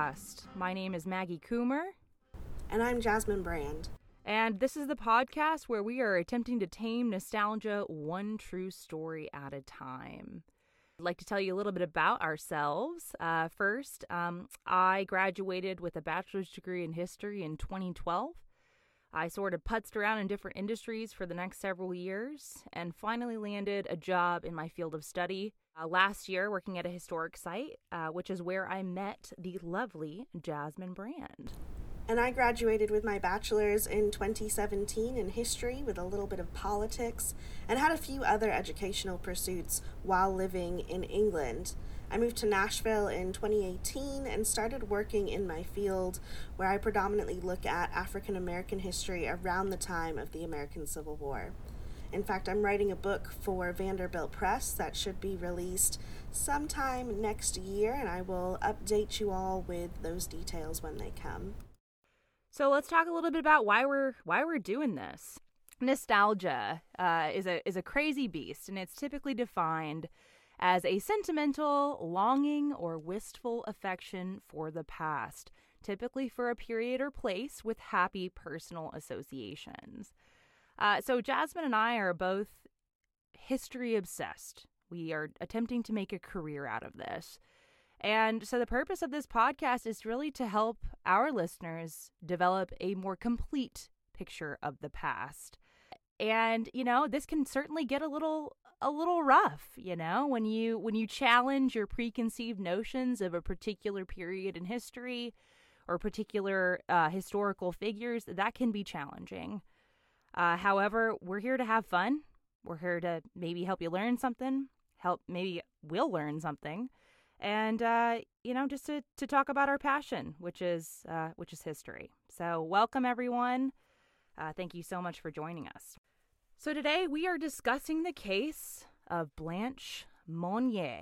podcast. My name is Maggie Coomer. And I'm Jasmine Brand. And this is the podcast where we are attempting to tame nostalgia one true story at a time. I'd like to tell you a little bit about ourselves. Uh, first, um, I graduated with a bachelor's degree in history in 2012. I sort of putzed around in different industries for the next several years and finally landed a job in my field of study uh, last year working at a historic site, uh, which is where I met the lovely Jasmine Brand. And I graduated with my bachelor's in 2017 in history with a little bit of politics and had a few other educational pursuits while living in England. I moved to Nashville in 2018 and started working in my field where I predominantly look at African American history around the time of the American Civil War. In fact, I'm writing a book for Vanderbilt Press that should be released sometime next year, and I will update you all with those details when they come. So let's talk a little bit about why we're why we're doing this. Nostalgia uh, is a is a crazy beast, and it's typically defined as a sentimental longing or wistful affection for the past, typically for a period or place with happy personal associations. Uh, so Jasmine and I are both history obsessed. We are attempting to make a career out of this. And so the purpose of this podcast is really to help our listeners develop a more complete picture of the past. And you know, this can certainly get a little a little rough, you know, when you when you challenge your preconceived notions of a particular period in history or particular uh, historical figures, that can be challenging. Uh, however, we're here to have fun. We're here to maybe help you learn something, help maybe we'll learn something, and uh, you know, just to, to talk about our passion, which is uh, which is history. So, welcome everyone. Uh, thank you so much for joining us. So today we are discussing the case of Blanche Monnier,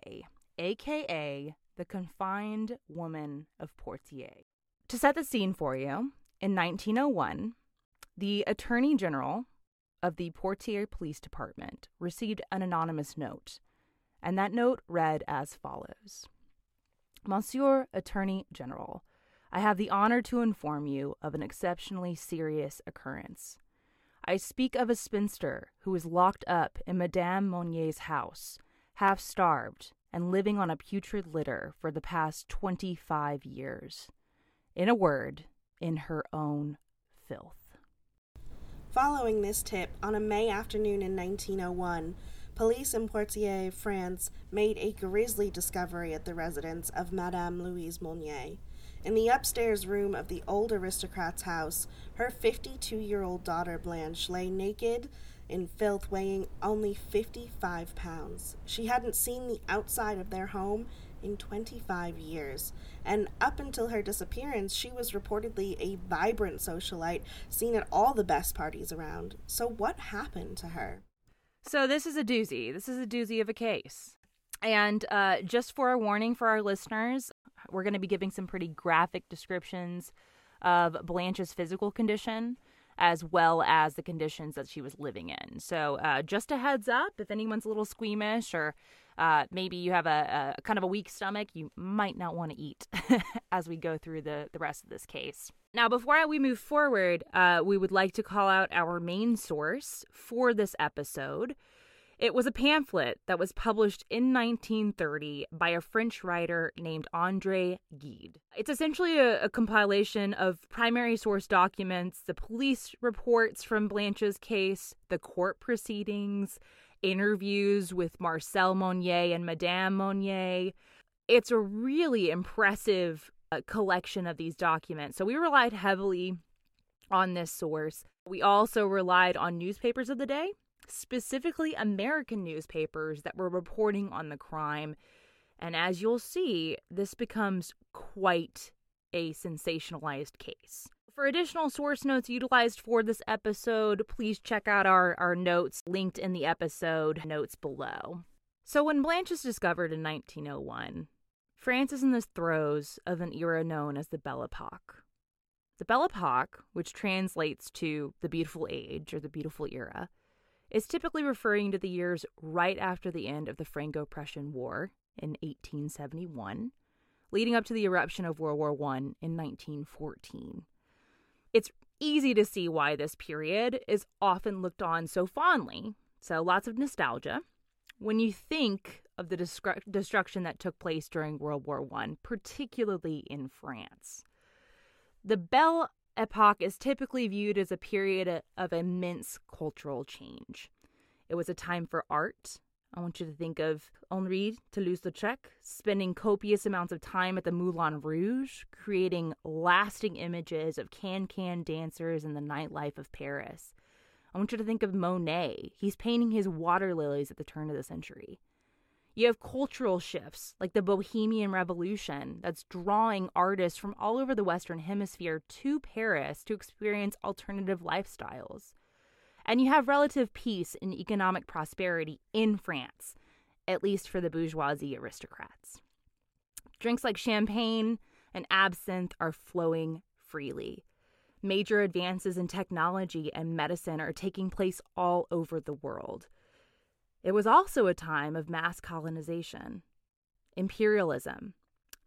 aka the confined woman of Poitiers. To set the scene for you, in 1901, the Attorney General of the Poitiers Police Department received an anonymous note, and that note read as follows Monsieur Attorney General, I have the honor to inform you of an exceptionally serious occurrence. I speak of a spinster who is locked up in Madame Monnier's house, half starved and living on a putrid litter for the past twenty five years. In a word, in her own filth. Following this tip, on a May afternoon in 1901, police in Poitiers, France, made a grisly discovery at the residence of Madame Louise Monnier. In the upstairs room of the old aristocrat's house, her 52 year old daughter Blanche lay naked in filth weighing only 55 pounds. She hadn't seen the outside of their home in 25 years. And up until her disappearance, she was reportedly a vibrant socialite seen at all the best parties around. So, what happened to her? So, this is a doozy. This is a doozy of a case. And uh, just for a warning for our listeners, we're going to be giving some pretty graphic descriptions of Blanche's physical condition as well as the conditions that she was living in. So, uh, just a heads up if anyone's a little squeamish or uh, maybe you have a, a, kind of a weak stomach, you might not want to eat as we go through the, the rest of this case. Now, before we move forward, uh, we would like to call out our main source for this episode. It was a pamphlet that was published in 1930 by a French writer named Andre Gide. It's essentially a, a, compilation of primary source documents, the police reports from Blanche's case, the court proceedings, interviews with Marcel Monnier and Madame Monnier. It's a really impressive uh, collection of these documents. So we relied heavily on this source. We also relied on newspapers of the day specifically American newspapers that were reporting on the crime. And as you'll see, this becomes quite a sensationalized case. For additional source notes utilized for this episode, please check out our, our notes linked in the episode notes below. So, when Blanche is discovered in 1901, France is in the throes of an era known as the Belle Epoque. The Belle Epoque, which translates to the beautiful age or the beautiful era, is typically referring to the years right after the end of the Franco Prussian War in 1871, leading up to the eruption of World War I in 1914. It's easy to see why this period is often looked on so fondly, so lots of nostalgia. When you think of the destru- destruction that took place during World War I, particularly in France, the Belle Epoque is typically viewed as a period of immense cultural change. It was a time for art, I want you to think of Henri Toulouse-Lautrec spending copious amounts of time at the Moulin Rouge, creating lasting images of can-can dancers and the nightlife of Paris. I want you to think of Monet. He's painting his water lilies at the turn of the century. You have cultural shifts like the Bohemian Revolution that's drawing artists from all over the Western Hemisphere to Paris to experience alternative lifestyles. And you have relative peace and economic prosperity in France, at least for the bourgeoisie aristocrats. Drinks like champagne and absinthe are flowing freely. Major advances in technology and medicine are taking place all over the world. It was also a time of mass colonization, imperialism,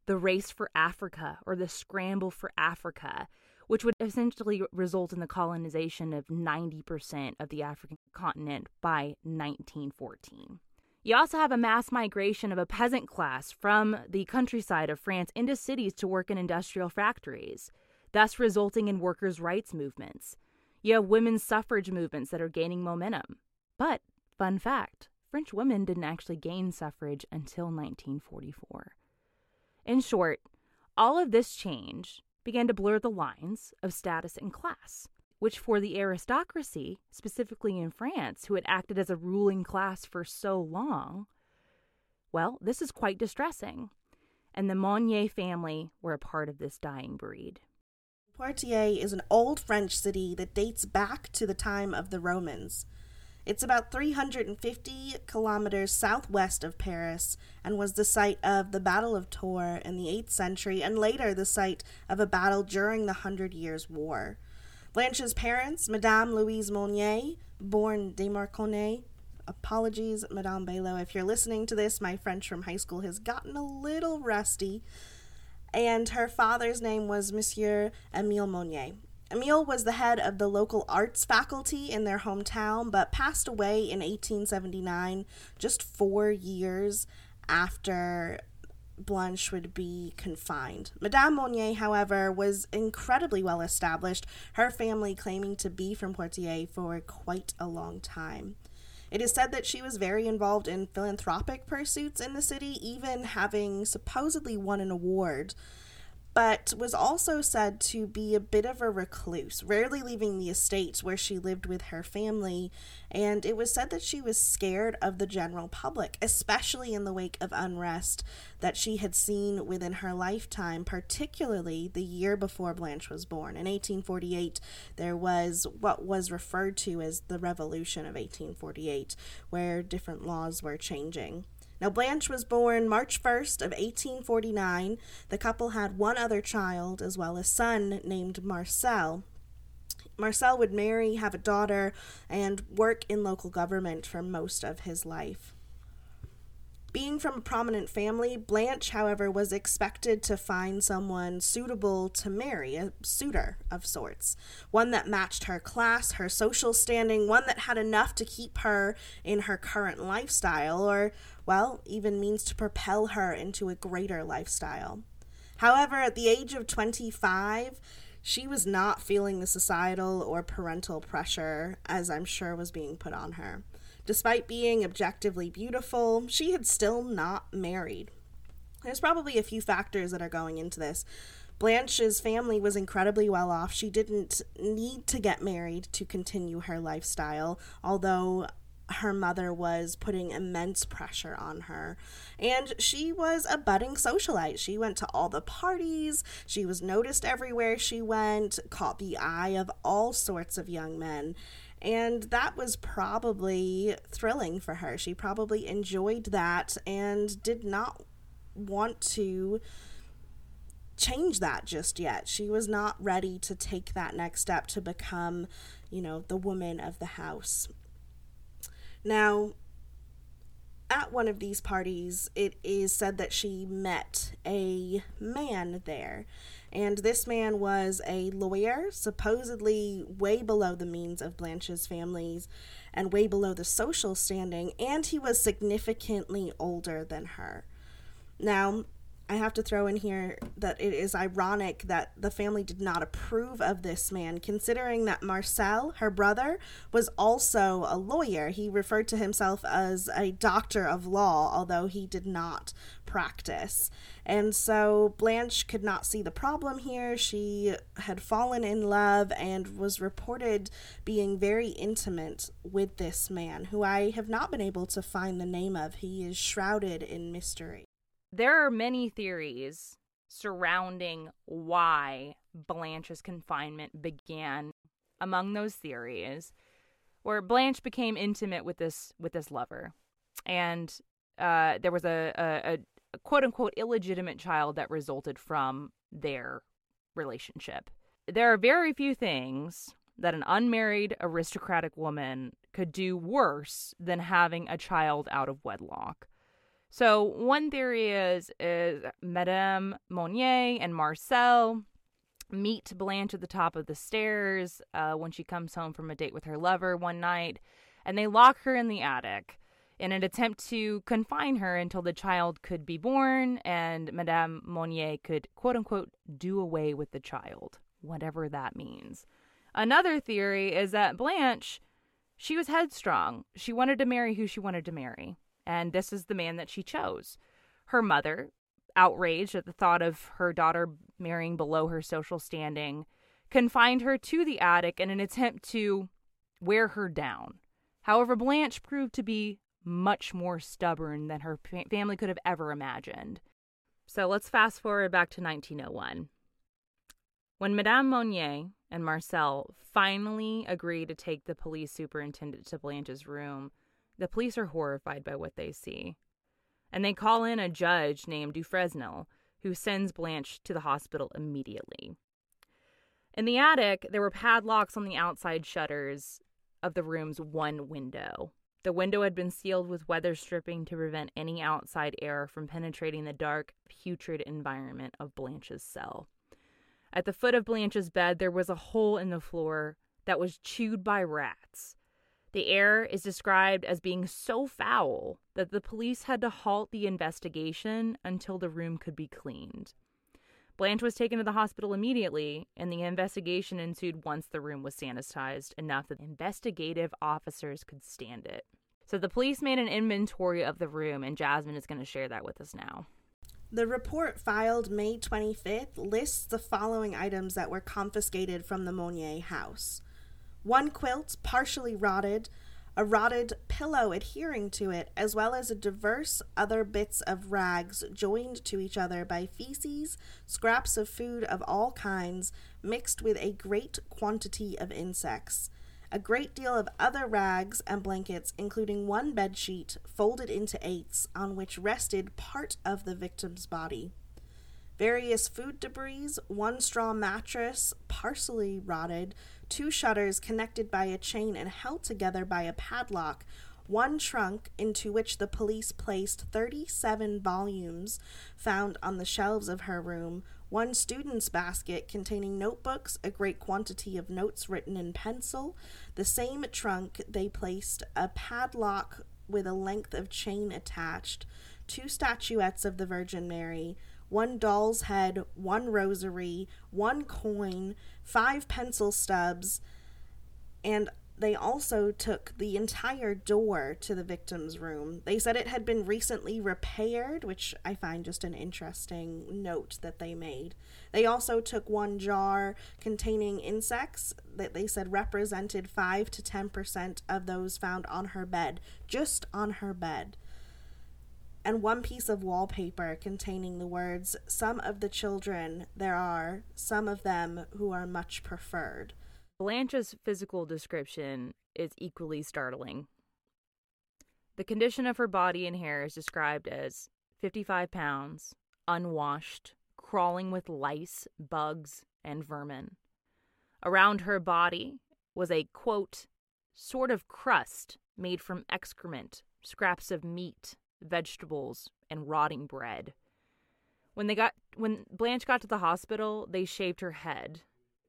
the race for Africa or the scramble for Africa which would essentially result in the colonization of 90% of the African continent by 1914. You also have a mass migration of a peasant class from the countryside of France into cities to work in industrial factories, thus resulting in workers' rights movements. You have women's suffrage movements that are gaining momentum. But, fun fact, French women didn't actually gain suffrage until 1944. In short, all of this change began to blur the lines of status and class, which for the aristocracy, specifically in France, who had acted as a ruling class for so long, well, this is quite distressing. And the Monnier family were a part of this dying breed. Poitiers is an old French city that dates back to the time of the Romans. It's about 350 kilometers southwest of Paris and was the site of the Battle of Tours in the 8th century and later the site of a battle during the Hundred Years' War. Blanche's parents, Madame Louise Monnier, born Demarconnay, apologies, Madame Belo, if you're listening to this, my French from high school has gotten a little rusty. And her father's name was Monsieur Emile Monnier. Emile was the head of the local arts faculty in their hometown, but passed away in 1879, just four years after Blanche would be confined. Madame Monnier, however, was incredibly well established, her family claiming to be from Poitiers for quite a long time. It is said that she was very involved in philanthropic pursuits in the city, even having supposedly won an award but was also said to be a bit of a recluse, rarely leaving the estate where she lived with her family. And it was said that she was scared of the general public, especially in the wake of unrest that she had seen within her lifetime, particularly the year before Blanche was born. In 1848, there was what was referred to as the Revolution of 1848, where different laws were changing. Now, Blanche was born March 1st of 1849. The couple had one other child, as well as a son named Marcel. Marcel would marry, have a daughter, and work in local government for most of his life. Being from a prominent family, Blanche, however, was expected to find someone suitable to marry, a suitor of sorts. One that matched her class, her social standing, one that had enough to keep her in her current lifestyle, or, well, even means to propel her into a greater lifestyle. However, at the age of 25, she was not feeling the societal or parental pressure, as I'm sure was being put on her. Despite being objectively beautiful, she had still not married. There's probably a few factors that are going into this. Blanche's family was incredibly well off. She didn't need to get married to continue her lifestyle, although her mother was putting immense pressure on her. And she was a budding socialite. She went to all the parties, she was noticed everywhere she went, caught the eye of all sorts of young men. And that was probably thrilling for her. She probably enjoyed that and did not want to change that just yet. She was not ready to take that next step to become, you know, the woman of the house. Now, at one of these parties, it is said that she met a man there. And this man was a lawyer, supposedly way below the means of Blanche's families and way below the social standing, and he was significantly older than her. Now, I have to throw in here that it is ironic that the family did not approve of this man, considering that Marcel, her brother, was also a lawyer. He referred to himself as a doctor of law, although he did not practice. And so Blanche could not see the problem here. She had fallen in love and was reported being very intimate with this man, who I have not been able to find the name of. He is shrouded in mystery. There are many theories surrounding why Blanche's confinement began. Among those theories, where Blanche became intimate with this with this lover, and uh, there was a, a, a quote unquote illegitimate child that resulted from their relationship. There are very few things that an unmarried aristocratic woman could do worse than having a child out of wedlock. So one theory is is Madame Monnier and Marcel meet Blanche at the top of the stairs uh, when she comes home from a date with her lover one night, and they lock her in the attic in an attempt to confine her until the child could be born and Madame Monnier could quote unquote do away with the child, whatever that means. Another theory is that Blanche, she was headstrong. She wanted to marry who she wanted to marry and this is the man that she chose. Her mother, outraged at the thought of her daughter marrying below her social standing, confined her to the attic in an attempt to wear her down. However, Blanche proved to be much more stubborn than her family could have ever imagined. So let's fast forward back to 1901. When Madame Monnier and Marcel finally agree to take the police superintendent to Blanche's room, the police are horrified by what they see. And they call in a judge named Dufresnel, who sends Blanche to the hospital immediately. In the attic, there were padlocks on the outside shutters of the room's one window. The window had been sealed with weather stripping to prevent any outside air from penetrating the dark, putrid environment of Blanche's cell. At the foot of Blanche's bed, there was a hole in the floor that was chewed by rats. The air is described as being so foul that the police had to halt the investigation until the room could be cleaned. Blanche was taken to the hospital immediately, and the investigation ensued once the room was sanitized enough that investigative officers could stand it. So the police made an inventory of the room, and Jasmine is going to share that with us now. The report filed May 25th lists the following items that were confiscated from the Monnier house one quilt partially rotted, a rotted pillow adhering to it, as well as a diverse other bits of rags joined to each other by feces, scraps of food of all kinds, mixed with a great quantity of insects. A great deal of other rags and blankets, including one bed sheet folded into eights, on which rested part of the victim's body various food debris, one straw mattress, partially rotted, two shutters connected by a chain and held together by a padlock, one trunk into which the police placed 37 volumes found on the shelves of her room, one student's basket containing notebooks, a great quantity of notes written in pencil. The same trunk they placed a padlock with a length of chain attached, two statuettes of the Virgin Mary, one doll's head, one rosary, one coin, five pencil stubs, and they also took the entire door to the victim's room. They said it had been recently repaired, which I find just an interesting note that they made. They also took one jar containing insects that they said represented 5 to 10% of those found on her bed, just on her bed and one piece of wallpaper containing the words, Some of the children there are, some of them who are much preferred. Blanche's physical description is equally startling. The condition of her body and hair is described as 55 pounds, unwashed, crawling with lice, bugs, and vermin. Around her body was a, quote, sort of crust made from excrement, scraps of meat, vegetables, and rotting bread. When they got when Blanche got to the hospital, they shaved her head,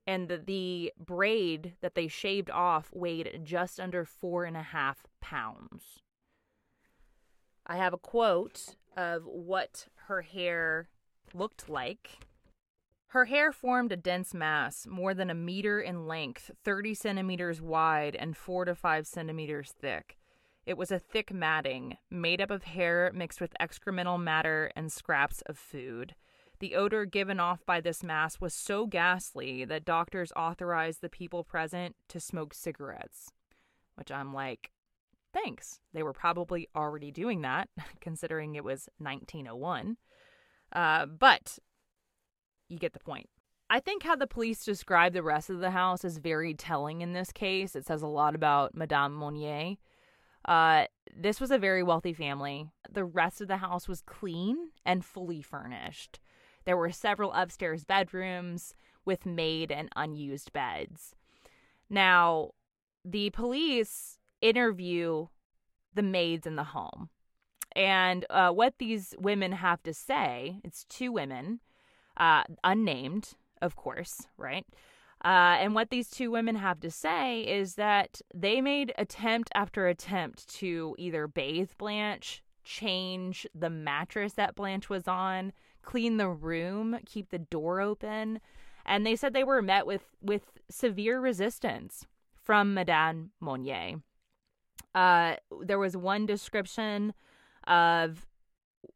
and the, the braid that they shaved off weighed just under four and a half pounds. I have a quote of what her hair looked like. Her hair formed a dense mass, more than a meter in length, 30 centimeters wide, and 4 to 5 centimeters thick. It was a thick matting, made up of hair mixed with excremental matter and scraps of food. The odor given off by this mass was so ghastly that doctors authorized the people present to smoke cigarettes. Which I'm like, thanks. They were probably already doing that, considering it was 1901. Uh, but you get the point. I think how the police describe the rest of the house is very telling in this case. It says a lot about Madame Monnier. Uh, this was a very wealthy family. The rest of the house was clean and fully furnished. There were several upstairs bedrooms with made and unused beds. Now, the police interview the maids in the home. And uh, what these women have to say, it's two women, uh, unnamed, of course, right? Uh, and what these two women have to say is that they made attempt after attempt to either bathe Blanche, change the mattress that Blanche was on, clean the room, keep the door open, and they said they were met with with severe resistance from Madame Monnier. Uh, there was one description of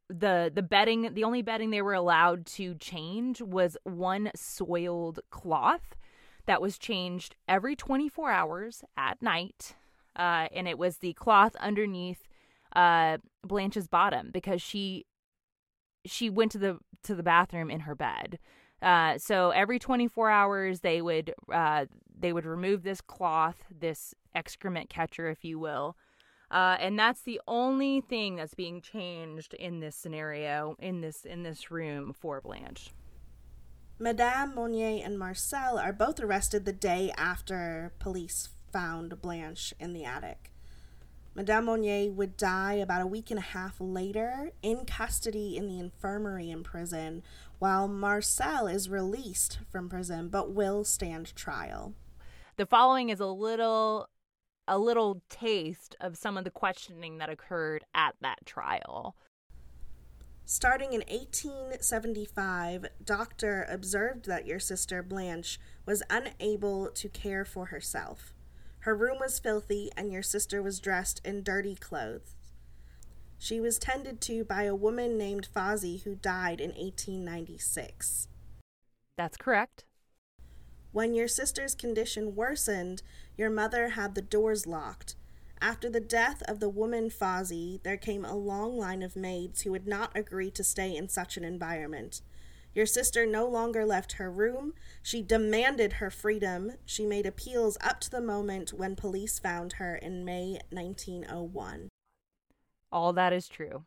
the the bedding the only bedding they were allowed to change was one soiled cloth that was changed every 24 hours at night uh, and it was the cloth underneath uh, Blanche's bottom because she she went to the to the bathroom in her bed uh, so every 24 hours they would uh, they would remove this cloth this excrement catcher if you will uh, and that's the only thing that's being changed in this scenario in this in this room for Blanche. Madame Monnier and Marcel are both arrested the day after police found Blanche in the attic. Madame Monnier would die about a week and a half later in custody in the infirmary in prison, while Marcel is released from prison but will stand trial. The following is a little a little taste of some of the questioning that occurred at that trial. Starting in 1875, doctor observed that your sister Blanche was unable to care for herself. Her room was filthy, and your sister was dressed in dirty clothes. She was tended to by a woman named Fawzy who died in 1896. That's correct. When your sister's condition worsened, your mother had the doors locked. After the death of the woman Fawzy, there came a long line of maids who would not agree to stay in such an environment. Your sister no longer left her room. She demanded her freedom. She made appeals up to the moment when police found her in May 1901. All that is true.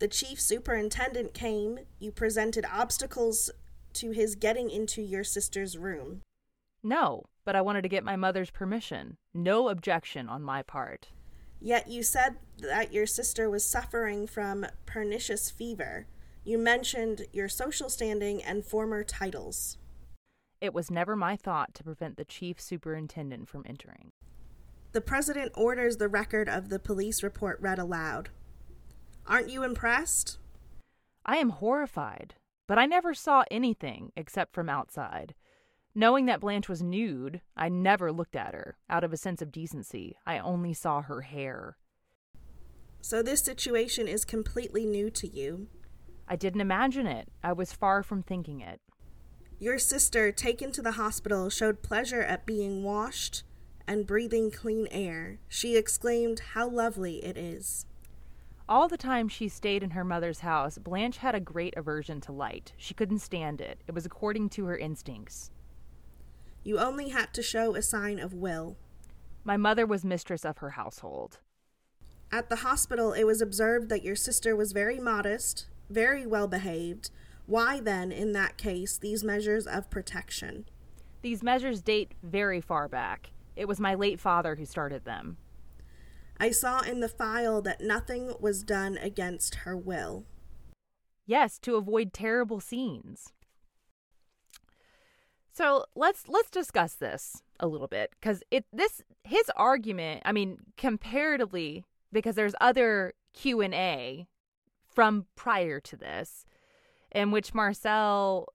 The chief superintendent came. You presented obstacles to his getting into your sister's room. No, but I wanted to get my mother's permission. No objection on my part. Yet you said that your sister was suffering from pernicious fever. You mentioned your social standing and former titles. It was never my thought to prevent the chief superintendent from entering. The president orders the record of the police report read aloud. Aren't you impressed? I am horrified. But I never saw anything except from outside. Knowing that Blanche was nude, I never looked at her. Out of a sense of decency, I only saw her hair. So this situation is completely new to you. I didn't imagine it. I was far from thinking it. Your sister, taken to the hospital, showed pleasure at being washed and breathing clean air. She exclaimed, How lovely it is. All the time she stayed in her mother's house, Blanche had a great aversion to light. She couldn't stand it. It was according to her instincts. You only had to show a sign of will. My mother was mistress of her household. At the hospital, it was observed that your sister was very modest, very well behaved. Why then, in that case, these measures of protection? These measures date very far back. It was my late father who started them. I saw in the file that nothing was done against her will. Yes, to avoid terrible scenes. So let's let's discuss this a little bit because it this his argument. I mean, comparatively, because there's other Q and A from prior to this, in which Marcel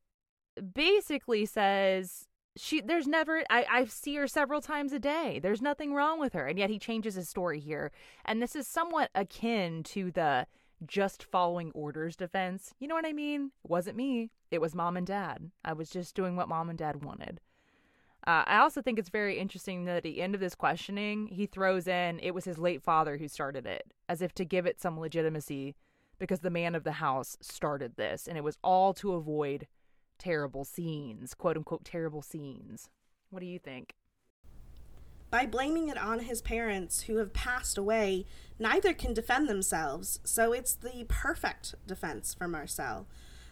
basically says she there's never I, I see her several times a day. There's nothing wrong with her. And yet he changes his story here. And this is somewhat akin to the just following orders defense. You know what I mean? It wasn't me. It was mom and dad. I was just doing what mom and dad wanted. Uh, I also think it's very interesting that at the end of this questioning, he throws in it was his late father who started it, as if to give it some legitimacy because the man of the house started this, and it was all to avoid terrible scenes, quote unquote, terrible scenes. What do you think? By blaming it on his parents who have passed away, neither can defend themselves, so it's the perfect defense for Marcel.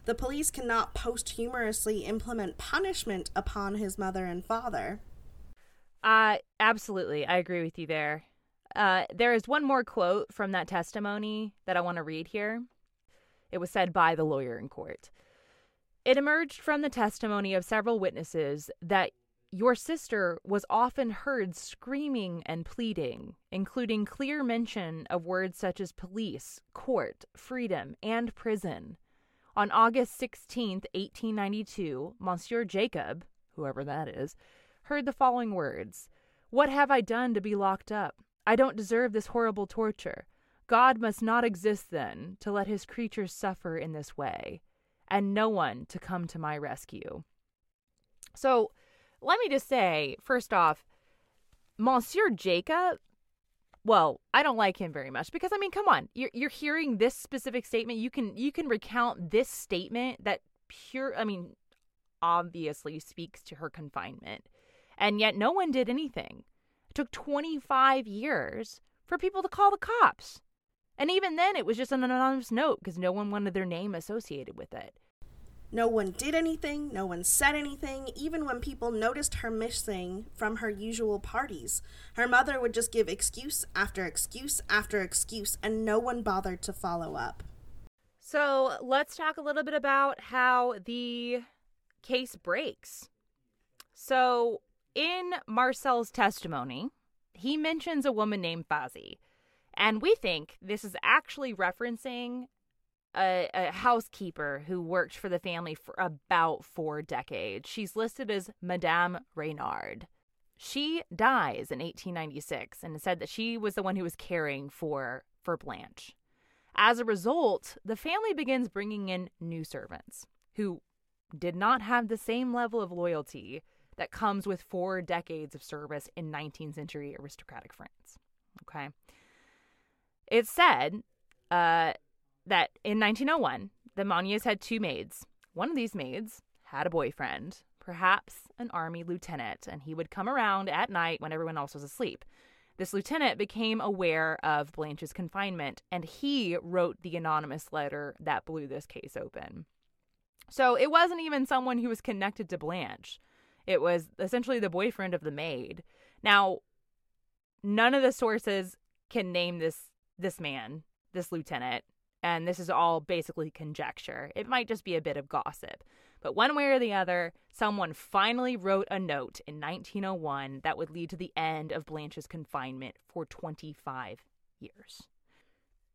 The police cannot posthumously implement punishment upon his mother and father. Uh, absolutely. I agree with you there. Uh, there is one more quote from that testimony that I want to read here. It was said by the lawyer in court. It emerged from the testimony of several witnesses that your sister was often heard screaming and pleading, including clear mention of words such as police, court, freedom, and prison. On August 16, 1892, Monsieur Jacob, whoever that is, heard the following words What have I done to be locked up? I don't deserve this horrible torture. God must not exist then to let his creatures suffer in this way and no one to come to my rescue. So let me just say, first off, Monsieur Jacob, well, I don't like him very much because I mean, come on, you're you're hearing this specific statement. You can you can recount this statement that pure I mean, obviously speaks to her confinement. And yet no one did anything. It took 25 years for people to call the cops. And even then, it was just an anonymous note because no one wanted their name associated with it. No one did anything, no one said anything, even when people noticed her missing from her usual parties. Her mother would just give excuse after excuse after excuse, and no one bothered to follow up. So let's talk a little bit about how the case breaks. So, in Marcel's testimony, he mentions a woman named Fazi. And we think this is actually referencing a, a, housekeeper who worked for the family for about four decades. She's listed as Madame Reynard. She dies in 1896 and said that she was the one who was caring for for Blanche. As a result, the family begins bringing in new servants who did not have the same level of loyalty that comes with four decades of service in 19th century aristocratic France. Okay. It's said uh, that in 1901, the Monniers had two maids. One of these maids had a boyfriend, perhaps an army lieutenant, and he would come around at night when everyone else was asleep. This lieutenant became aware of Blanche's confinement, and he wrote the anonymous letter that blew this case open. So it wasn't even someone who was connected to Blanche. It was essentially the boyfriend of the maid. Now, none of the sources can name this this man, this lieutenant, and this is all basically conjecture. It might just be a bit of gossip. But one way or the other, someone finally wrote a note in 1901 that would lead to the end of Blanche's confinement for 25 years.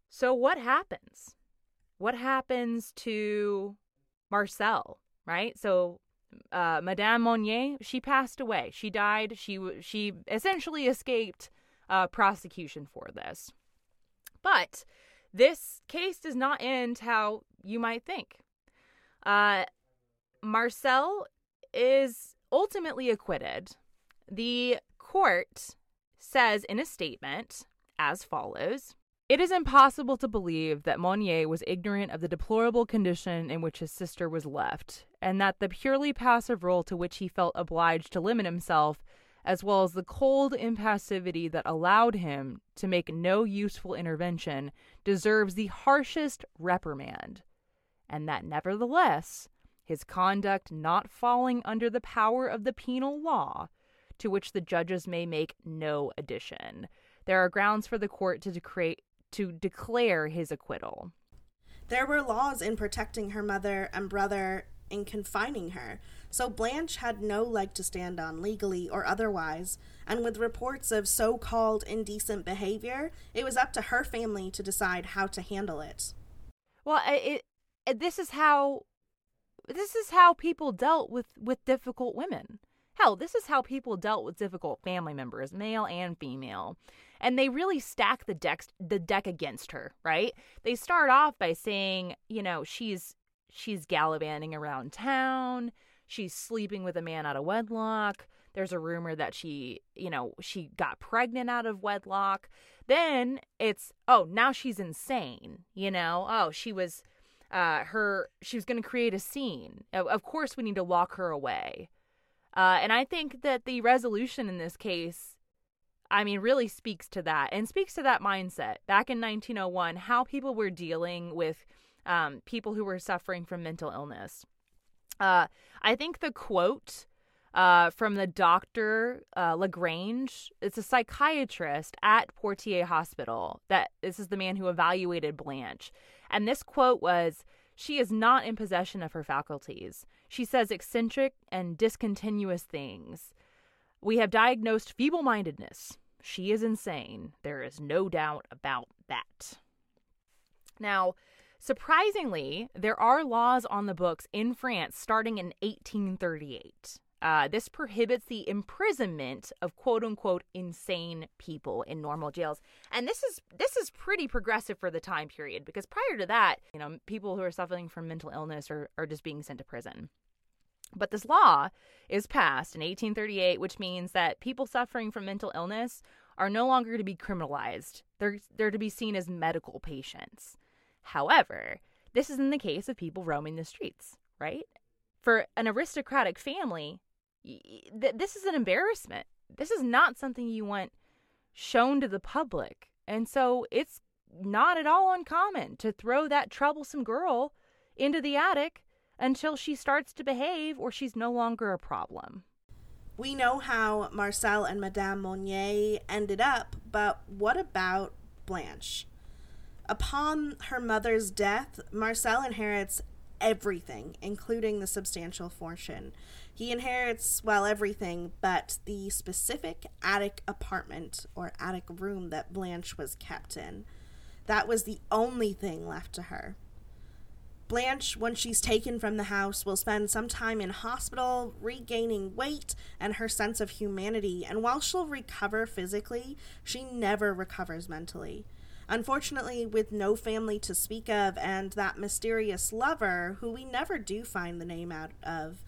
So, what happens? What happens to Marcel, right? So, uh, Madame Monnier, she passed away. She died. She she essentially escaped uh, prosecution for this. But this case does not end how you might think. Uh, Marcel is ultimately acquitted. The court says in a statement as follows It is impossible to believe that Monnier was ignorant of the deplorable condition in which his sister was left, and that the purely passive role to which he felt obliged to limit himself as well as the cold impassivity that allowed him to make no useful intervention, deserves the harshest reprimand, and that nevertheless, his conduct not falling under the power of the penal law, to which the judges may make no addition. there are grounds for the court to, decre- to declare his acquittal. There were laws in protecting her mother and brother in confining her, so Blanche had no leg to stand on legally or otherwise, and with reports of so called indecent behavior, it was up to her family to decide how to handle it. Well, it, it this is how this is how people dealt with with difficult women. Hell, this is how people dealt with difficult family members, male and female. And they really stack the deck the deck against her, right? They start off by saying, you know, she's she's gallivanting around town, she's sleeping with a man out of wedlock. There's a rumor that she, you know, she got pregnant out of wedlock. Then it's, oh, now she's insane, you know? Oh, she was uh her she was going to create a scene. Of course we need to lock her away. Uh, and I think that the resolution in this case, I mean, really speaks to that and speaks to that mindset. Back in 1901, how people were dealing with um, people who were suffering from mental illness. Uh, I think the quote uh, from the doctor uh, Lagrange, it's a psychiatrist at Poitiers Hospital. That this is the man who evaluated Blanche, and this quote was she is not in possession of her faculties. She says eccentric and discontinuous things. We have diagnosed feeble mindedness. She is insane. There is no doubt about that. Now, surprisingly, there are laws on the books in France starting in 1838. Uh, this prohibits the imprisonment of quote unquote insane people in normal jails, and this is this is pretty progressive for the time period because prior to that, you know, people who are suffering from mental illness are, are just being sent to prison. But this law is passed in 1838, which means that people suffering from mental illness are no longer to be criminalized. They're they're to be seen as medical patients. However, this isn't the case of people roaming the streets, right? For an aristocratic family, th- this is an embarrassment. This is not something you want shown to the public. And so it's not at all uncommon to throw that troublesome girl into the attic until she starts to behave or she's no longer a problem. We know how Marcel and Madame Monnier ended up, but what about Blanche? Upon her mother's death, Marcel inherits everything, including the substantial fortune. He inherits, well, everything but the specific attic apartment or attic room that Blanche was kept in. That was the only thing left to her. Blanche, when she's taken from the house, will spend some time in hospital regaining weight and her sense of humanity, and while she'll recover physically, she never recovers mentally. Unfortunately, with no family to speak of and that mysterious lover, who we never do find the name out of,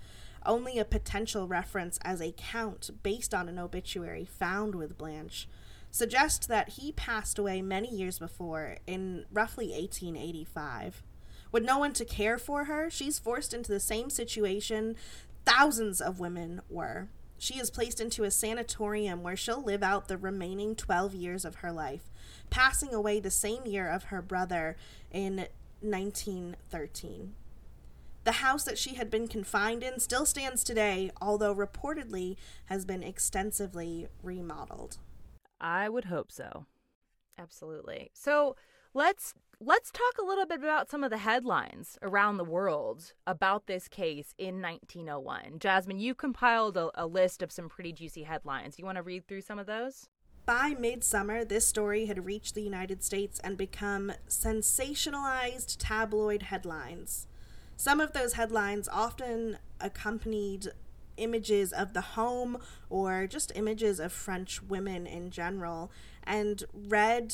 only a potential reference as a count based on an obituary found with Blanche suggest that he passed away many years before, in roughly 1885. With no one to care for her, she's forced into the same situation thousands of women were. She is placed into a sanatorium where she'll live out the remaining 12 years of her life, passing away the same year of her brother in 1913. The house that she had been confined in still stands today, although reportedly has been extensively remodeled. I would hope so. Absolutely. So let's let's talk a little bit about some of the headlines around the world about this case in 1901. Jasmine, you compiled a, a list of some pretty juicy headlines. You want to read through some of those? By midsummer, this story had reached the United States and become sensationalized tabloid headlines. Some of those headlines often accompanied images of the home or just images of French women in general and read,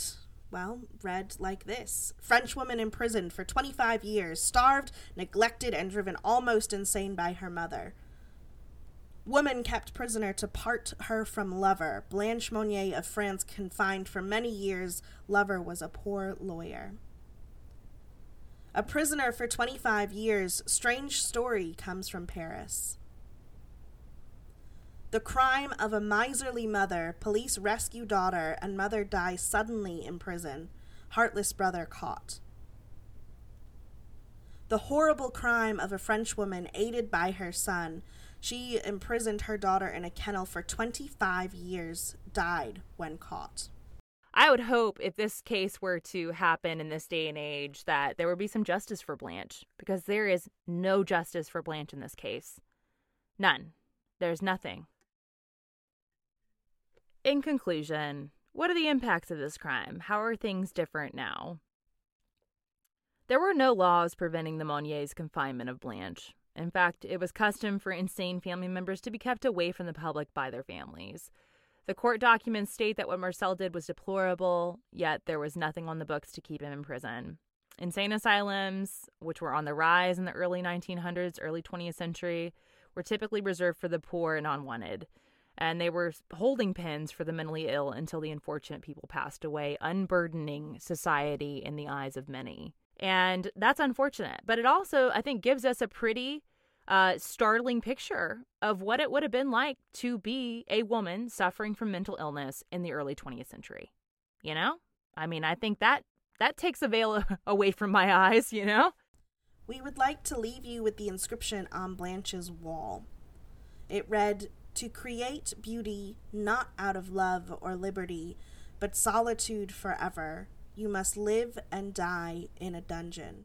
well, read like this French woman imprisoned for 25 years, starved, neglected, and driven almost insane by her mother. Woman kept prisoner to part her from lover. Blanche Monnier of France confined for many years. Lover was a poor lawyer. A prisoner for 25 years, strange story comes from Paris. The crime of a miserly mother, police rescue daughter, and mother dies suddenly in prison. Heartless brother caught. The horrible crime of a French woman aided by her son. She imprisoned her daughter in a kennel for 25 years, died when caught. I would hope if this case were to happen in this day and age that there would be some justice for Blanche because there is no justice for Blanche in this case. None. There's nothing. In conclusion, what are the impacts of this crime? How are things different now? There were no laws preventing the Monniers' confinement of Blanche. In fact, it was custom for insane family members to be kept away from the public by their families. The court documents state that what Marcel did was deplorable, yet there was nothing on the books to keep him in prison. Insane asylums, which were on the rise in the early 1900s, early 20th century, were typically reserved for the poor and unwanted. And they were holding pens for the mentally ill until the unfortunate people passed away, unburdening society in the eyes of many. And that's unfortunate. But it also, I think, gives us a pretty uh, startling picture of what it would have been like to be a woman suffering from mental illness in the early 20th century. You know? I mean, I think that that takes a veil away from my eyes, you know? We would like to leave you with the inscription on Blanche's wall. It read, To create beauty not out of love or liberty, but solitude forever, you must live and die in a dungeon.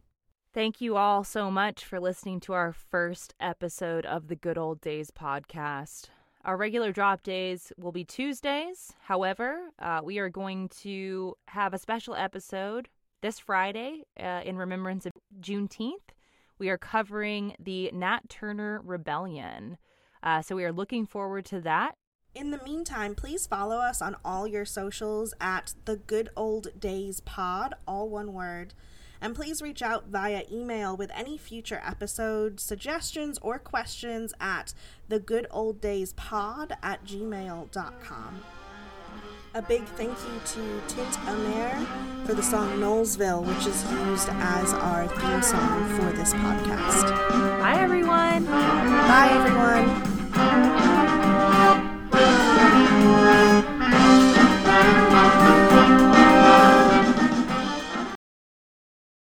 Thank you all so much for listening to our first episode of the Good Old Days podcast. Our regular drop days will be Tuesdays. However, uh, we are going to have a special episode this Friday uh, in remembrance of Juneteenth. We are covering the Nat Turner Rebellion. Uh, so we are looking forward to that. In the meantime, please follow us on all your socials at the Good Old Days Pod, all one word. And please reach out via email with any future episode suggestions or questions at the good old days pod at gmail.com. A big thank you to Tint Amer for the song Knowlesville, which is used as our theme song for this podcast. Bye, everyone. Bye, everyone. Thank you.